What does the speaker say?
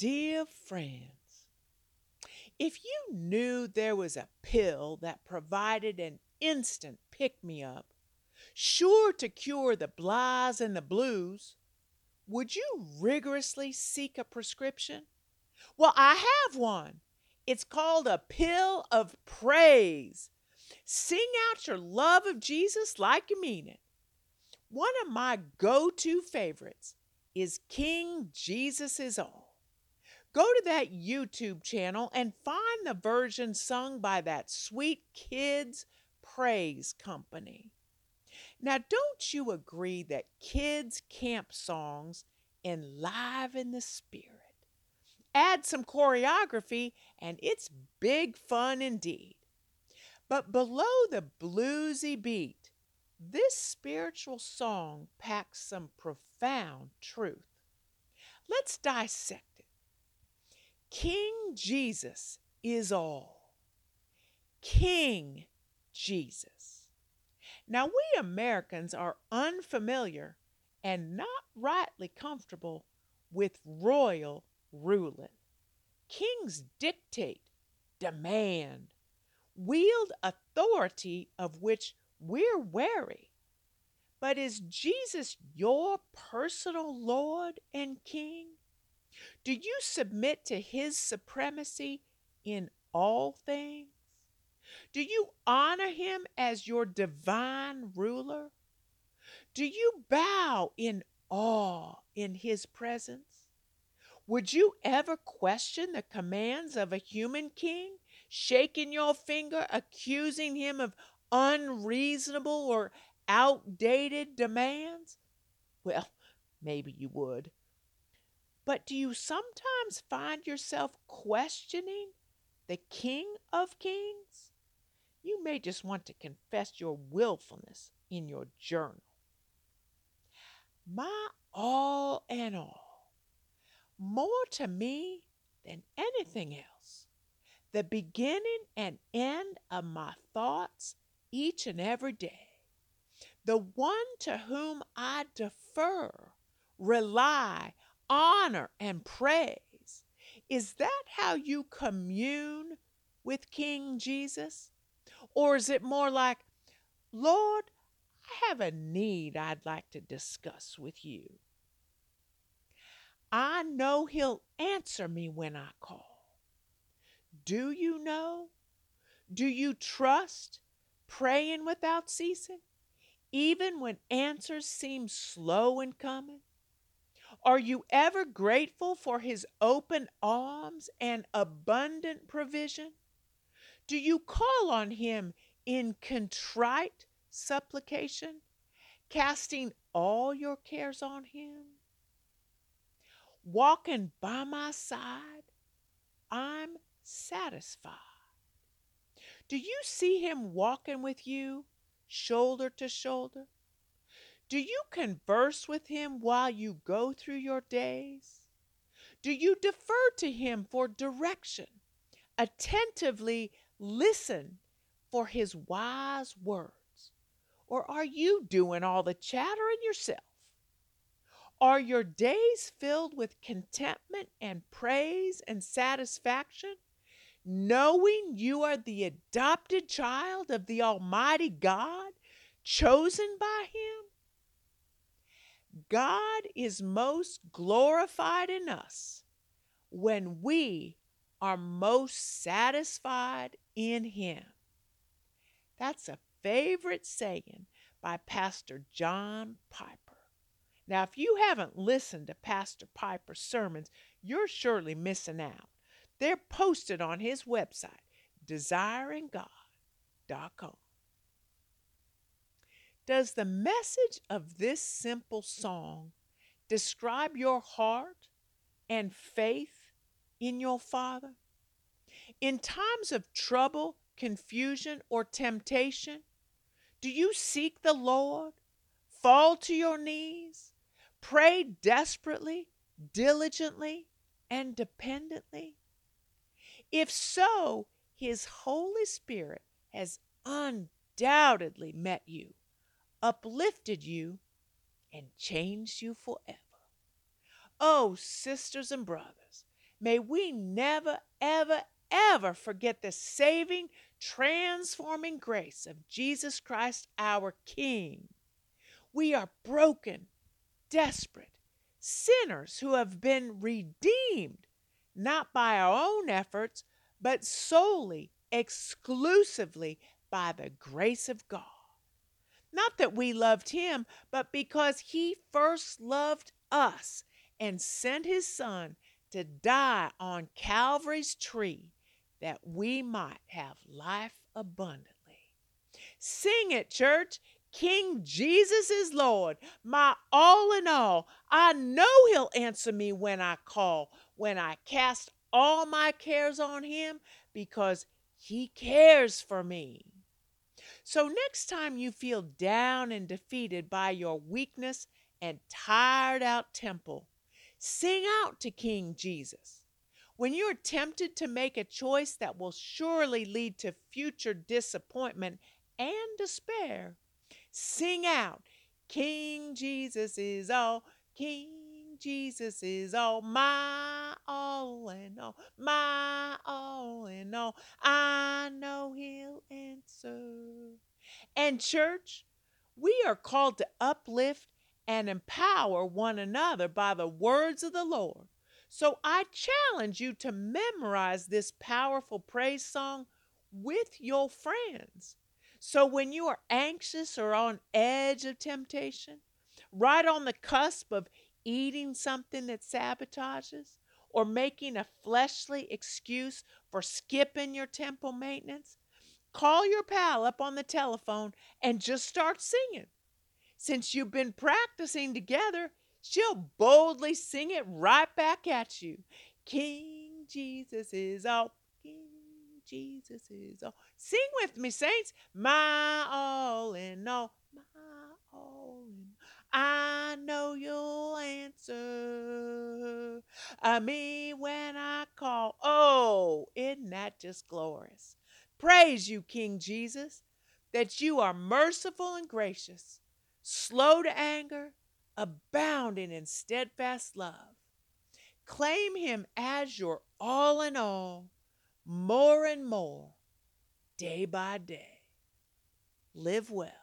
Dear friends, if you knew there was a pill that provided an instant pick me up, sure to cure the blahs and the blues, would you rigorously seek a prescription? Well, I have one. It's called a pill of praise. Sing out your love of Jesus like you mean it. One of my go to favorites is King Jesus is All. Go to that YouTube channel and find the version sung by that sweet kids praise company. Now, don't you agree that kids' camp songs enliven the spirit? Add some choreography, and it's big fun indeed. But below the bluesy beat, this spiritual song packs some profound truth. Let's dissect it. King Jesus is all. King Jesus. Now, we Americans are unfamiliar and not rightly comfortable with royal ruling. Kings dictate, demand, wield authority of which we're wary. But is Jesus your personal Lord and King? Do you submit to his supremacy in all things? Do you honor him as your divine ruler? Do you bow in awe in his presence? Would you ever question the commands of a human king, shaking your finger, accusing him of unreasonable or outdated demands? Well, maybe you would. But do you sometimes find yourself questioning the King of Kings? You may just want to confess your willfulness in your journal. My all and all, more to me than anything else, the beginning and end of my thoughts each and every day, the one to whom I defer, rely, honor, and praise. Is that how you commune with King Jesus? Or is it more like, Lord, I have a need I'd like to discuss with you? I know He'll answer me when I call. Do you know? Do you trust, praying without ceasing, even when answers seem slow in coming? Are you ever grateful for His open arms and abundant provision? Do you call on Him in contrite supplication, casting all your cares on Him? Walking by my side, I'm satisfied. Do you see Him walking with you, shoulder to shoulder? Do you converse with him while you go through your days? Do you defer to him for direction? Attentively listen for his wise words? Or are you doing all the chattering yourself? Are your days filled with contentment and praise and satisfaction, knowing you are the adopted child of the Almighty God, chosen by Him? God is most glorified in us when we are most satisfied in Him. That's a favorite saying by Pastor John Piper. Now, if you haven't listened to Pastor Piper's sermons, you're surely missing out. They're posted on his website, desiringgod.com. Does the message of this simple song describe your heart and faith in your Father? In times of trouble, confusion, or temptation, do you seek the Lord, fall to your knees, pray desperately, diligently, and dependently? If so, His Holy Spirit has undoubtedly met you uplifted you, and changed you forever. Oh, sisters and brothers, May we never, ever, ever forget the saving, transforming grace of Jesus Christ, our King. We are broken, desperate, sinners who have been redeemed, not by our own efforts, but solely, exclusively by the grace of God. Not that we loved him, but because he first loved us and sent his son to die on Calvary's tree that we might have life abundantly. Sing it, church. King Jesus is Lord, my all in all. I know He'll answer me when I call, when I cast all my cares on Him, because He cares for me. So, next time you feel down and defeated by your weakness and tired out temple, sing out to King Jesus. When you're tempted to make a choice that will surely lead to future disappointment and despair, Sing out, King Jesus is all, King Jesus is all, my all and all, my all and all. I know He'll answer. And, church, we are called to uplift and empower one another by the words of the Lord. So I challenge you to memorize this powerful praise song with your friends. So when you are anxious or on edge of temptation, right on the cusp of eating something that sabotages, or making a fleshly excuse for skipping your temple maintenance, call your pal up on the telephone and just start singing. Since you've been practicing together, she'll boldly sing it right back at you. King Jesus is all King Jesus is all. Sing with me, saints. My all in all, my all in I know you'll uh, me when I call. Oh, isn't that just glorious? Praise you, King Jesus, that you are merciful and gracious, slow to anger, abounding in steadfast love. Claim him as your all in all more and more, day by day. Live well.